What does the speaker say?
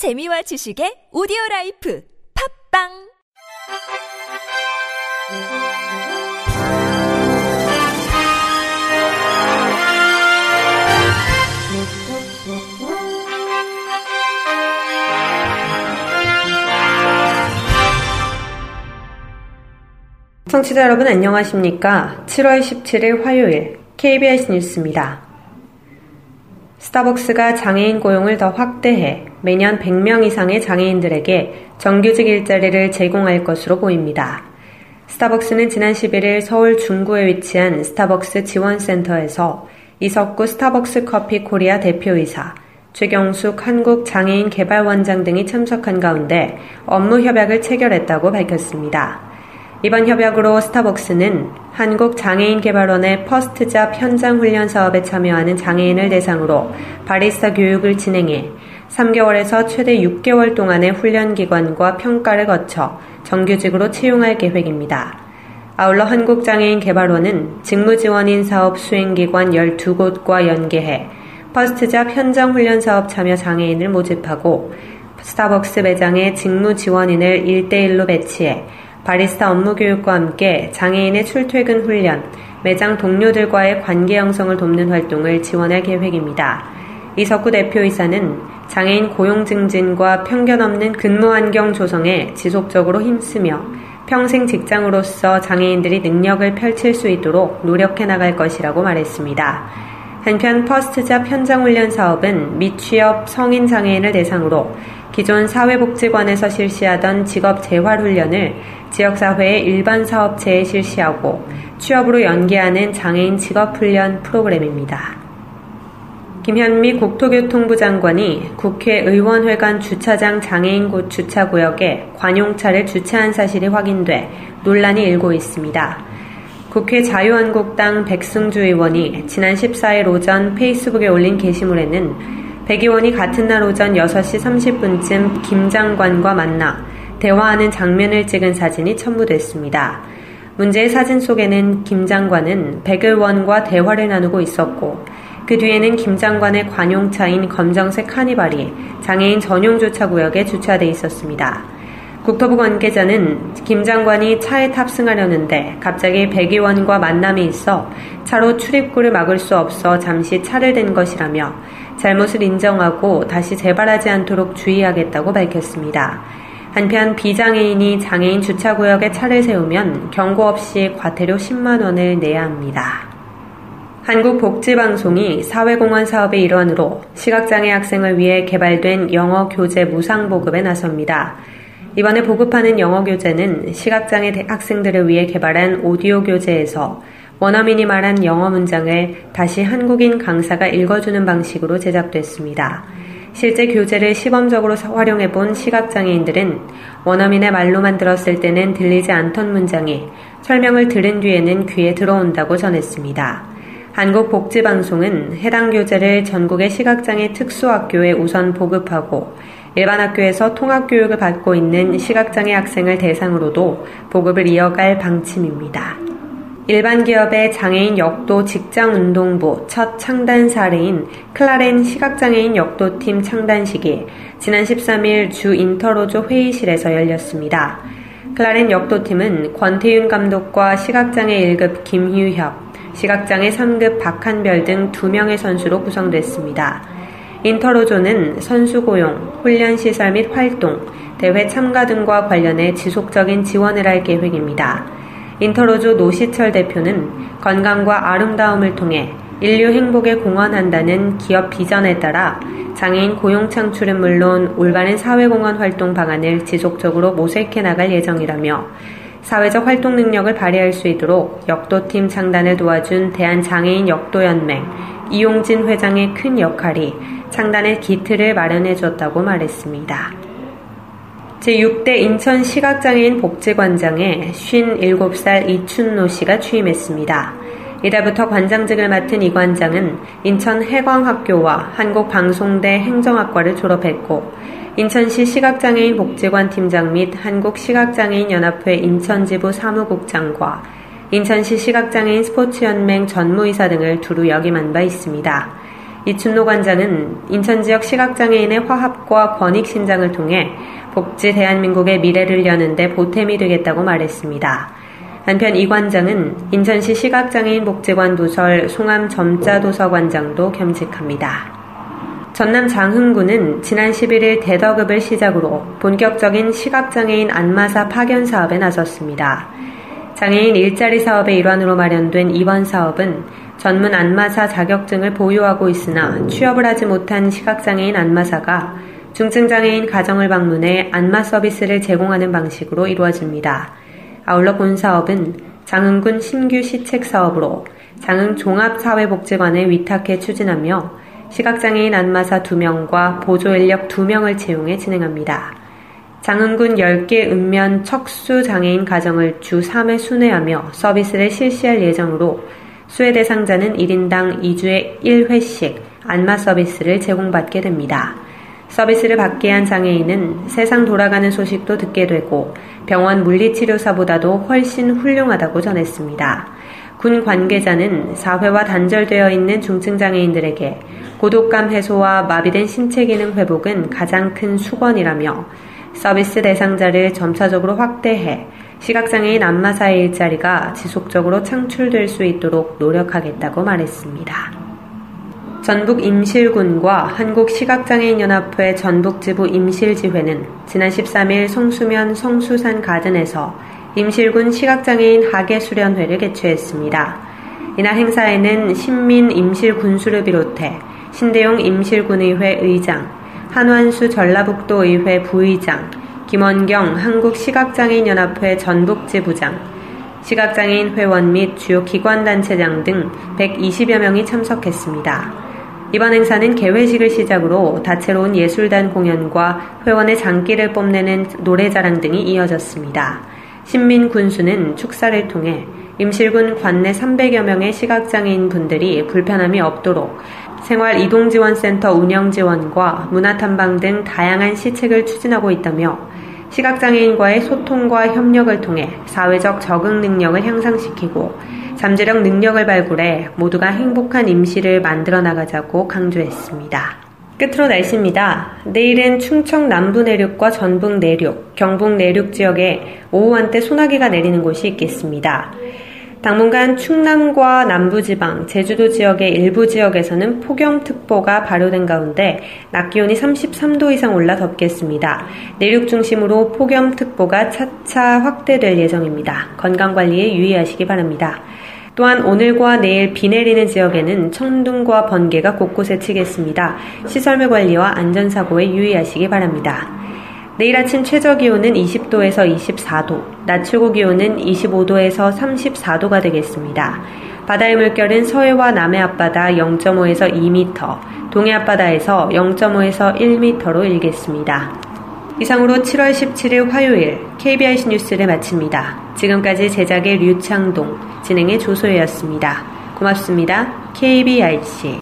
재미와 지식의 오디오 라이프 팝빵 청취자 여러분 안녕하십니까? 7월 17일 화요일 KBS 뉴스입니다. 스타벅스가 장애인 고용을 더 확대해 매년 100명 이상의 장애인들에게 정규직 일자리를 제공할 것으로 보입니다. 스타벅스는 지난 11일 서울 중구에 위치한 스타벅스 지원센터에서 이석구 스타벅스 커피 코리아 대표이사, 최경숙 한국장애인 개발원장 등이 참석한 가운데 업무 협약을 체결했다고 밝혔습니다. 이번 협약으로 스타벅스는 한국장애인개발원의 First Job 현장훈련 사업에 참여하는 장애인을 대상으로 바리스타 교육을 진행해 3개월에서 최대 6개월 동안의 훈련 기관과 평가를 거쳐 정규직으로 채용할 계획입니다. 아울러 한국장애인개발원은 직무지원인 사업 수행기관 12곳과 연계해 퍼스트잡 현장 훈련 사업 참여 장애인을 모집하고 스타벅스 매장에 직무 지원인을 1대1로 배치해 바리스타 업무 교육과 함께 장애인의 출퇴근 훈련, 매장 동료들과의 관계 형성을 돕는 활동을 지원할 계획입니다. 이석구 대표이사는 장애인 고용 증진과 편견 없는 근무 환경 조성에 지속적으로 힘쓰며 평생 직장으로서 장애인들이 능력을 펼칠 수 있도록 노력해 나갈 것이라고 말했습니다. 한편 퍼스트잡 현장훈련 사업은 미취업 성인 장애인을 대상으로 기존 사회복지관에서 실시하던 직업 재활훈련을 지역사회의 일반 사업체에 실시하고 취업으로 연계하는 장애인 직업훈련 프로그램입니다. 김현미 국토교통부 장관이 국회의원회관 주차장 장애인 곳 주차구역에 관용차를 주차한 사실이 확인돼 논란이 일고 있습니다. 국회 자유한국당 백승주 의원이 지난 14일 오전 페이스북에 올린 게시물에는 백 의원이 같은 날 오전 6시 30분쯤 김 장관과 만나 대화하는 장면을 찍은 사진이 첨부됐습니다. 문제의 사진 속에는 김 장관은 백 의원과 대화를 나누고 있었고 그 뒤에는 김 장관의 관용차인 검정색 카니발이 장애인 전용 주차 구역에 주차돼 있었습니다. 국토부 관계자는 김 장관이 차에 탑승하려는데 갑자기 백 의원과 만남이 있어 차로 출입구를 막을 수 없어 잠시 차를 댄 것이라며 잘못을 인정하고 다시 재발하지 않도록 주의하겠다고 밝혔습니다. 한편 비장애인이 장애인 주차구역에 차를 세우면 경고 없이 과태료 10만 원을 내야 합니다. 한국복지방송이 사회공헌 사업의 일환으로 시각장애 학생을 위해 개발된 영어 교재 무상 보급에 나섭니다. 이번에 보급하는 영어 교재는 시각장애 학생들을 위해 개발한 오디오 교재에서 원어민이 말한 영어 문장을 다시 한국인 강사가 읽어주는 방식으로 제작됐습니다. 실제 교재를 시범적으로 활용해 본 시각장애인들은 원어민의 말로만 들었을 때는 들리지 않던 문장이 설명을 들은 뒤에는 귀에 들어온다고 전했습니다. 한국복지방송은 해당 교재를 전국의 시각장애 특수학교에 우선 보급하고 일반 학교에서 통합교육을 받고 있는 시각장애 학생을 대상으로도 보급을 이어갈 방침입니다. 일반 기업의 장애인 역도 직장운동부 첫 창단 사례인 클라렌 시각장애인 역도팀 창단식이 지난 13일 주 인터로조 회의실에서 열렸습니다. 클라렌 역도팀은 권태윤 감독과 시각장애 1급 김휴협, 시각장애 3급 박한별 등 2명의 선수로 구성됐습니다. 인터로조는 선수 고용, 훈련 시설 및 활동, 대회 참가 등과 관련해 지속적인 지원을 할 계획입니다. 인터로조 노시철 대표는 건강과 아름다움을 통해 인류 행복에 공헌한다는 기업 비전에 따라 장애인 고용 창출은 물론 올바른 사회공헌 활동 방안을 지속적으로 모색해 나갈 예정이라며 사회적 활동 능력을 발휘할 수 있도록 역도팀 창단을 도와준 대한장애인 역도연맹 이용진 회장의 큰 역할이 창단의 기틀을 마련해 줬다고 말했습니다. 제6대 인천 시각장애인 복지관장에 57살 이춘노 씨가 취임했습니다. 이달부터 관장직을 맡은 이 관장은 인천 해광학교와 한국방송대 행정학과를 졸업했고 인천시 시각장애인 복지관 팀장 및 한국시각장애인연합회 인천지부 사무국장과 인천시 시각장애인 스포츠연맹 전무이사 등을 두루 역임한 바 있습니다. 이춘노 관장은 인천 지역 시각장애인의 화합과 권익 신장을 통해 복지 대한민국의 미래를 여는데 보탬이 되겠다고 말했습니다. 한편 이 관장은 인천시 시각장애인 복지관 도설 송암 점자 도서관장도 겸직합니다. 전남 장흥군은 지난 11일 대덕읍을 시작으로 본격적인 시각장애인 안마사 파견 사업에 나섰습니다. 장애인 일자리 사업의 일환으로 마련된 이번 사업은 전문 안마사 자격증을 보유하고 있으나 취업을 하지 못한 시각장애인 안마사가 중증장애인 가정을 방문해 안마 서비스를 제공하는 방식으로 이루어집니다. 아울러 본 사업은 장흥군 신규 시책 사업으로 장흥 종합사회복지관에 위탁해 추진하며 시각장애인 안마사 2명과 보조인력 2명을 채용해 진행합니다. 장흥군 10개 읍면 척수 장애인 가정을 주 3회 순회하며 서비스를 실시할 예정으로 수혜 대상자는 1인당 2주에 1회씩 안마 서비스를 제공받게 됩니다. 서비스를 받게 한 장애인은 세상 돌아가는 소식도 듣게 되고 병원 물리치료사보다도 훨씬 훌륭하다고 전했습니다. 군 관계자는 사회와 단절되어 있는 중증 장애인들에게 고독감 해소와 마비된 신체 기능 회복은 가장 큰 수건이라며 서비스 대상자를 점차적으로 확대해 시각장애인 안마사의 일자리가 지속적으로 창출될 수 있도록 노력하겠다고 말했습니다. 전북 임실군과 한국시각장애인연합회 전북지부 임실지회는 지난 13일 성수면 성수산 가든에서 임실군 시각장애인 하계수련회를 개최했습니다. 이날 행사에는 신민 임실군수를 비롯해 신대용 임실군의회 의장, 한완수 전라북도의회 부의장, 김원경 한국시각장애인연합회 전북지부장, 시각장애인 회원 및 주요 기관단체장 등 120여 명이 참석했습니다. 이번 행사는 개회식을 시작으로 다채로운 예술단 공연과 회원의 장기를 뽐내는 노래자랑 등이 이어졌습니다. 신민 군수는 축사를 통해 임실군 관내 300여 명의 시각장애인 분들이 불편함이 없도록 생활 이동 지원 센터 운영 지원과 문화 탐방 등 다양한 시책을 추진하고 있다며 시각장애인과의 소통과 협력을 통해 사회적 적응 능력을 향상시키고 잠재력 능력을 발굴해 모두가 행복한 임시를 만들어 나가자고 강조했습니다. 끝으로 날씨입니다. 내일은 충청 남부 내륙과 전북 내륙, 경북 내륙 지역에 오후 한때 소나기가 내리는 곳이 있겠습니다. 당분간 충남과 남부지방, 제주도 지역의 일부 지역에서는 폭염특보가 발효된 가운데 낮 기온이 33도 이상 올라 덥겠습니다. 내륙 중심으로 폭염특보가 차차 확대될 예정입니다. 건강관리에 유의하시기 바랍니다. 또한 오늘과 내일 비 내리는 지역에는 천둥과 번개가 곳곳에 치겠습니다. 시설물 관리와 안전사고에 유의하시기 바랍니다. 내일 아침 최저 기온은 20도에서 24도, 낮 최고 기온은 25도에서 34도가 되겠습니다. 바다의 물결은 서해와 남해 앞바다 0.5에서 2m, 동해 앞바다에서 0.5에서 1m로 일겠습니다. 이상으로 7월 17일 화요일 KBIC 뉴스를 마칩니다. 지금까지 제작의 류창동, 진행의 조소혜였습니다. 고맙습니다. KBIC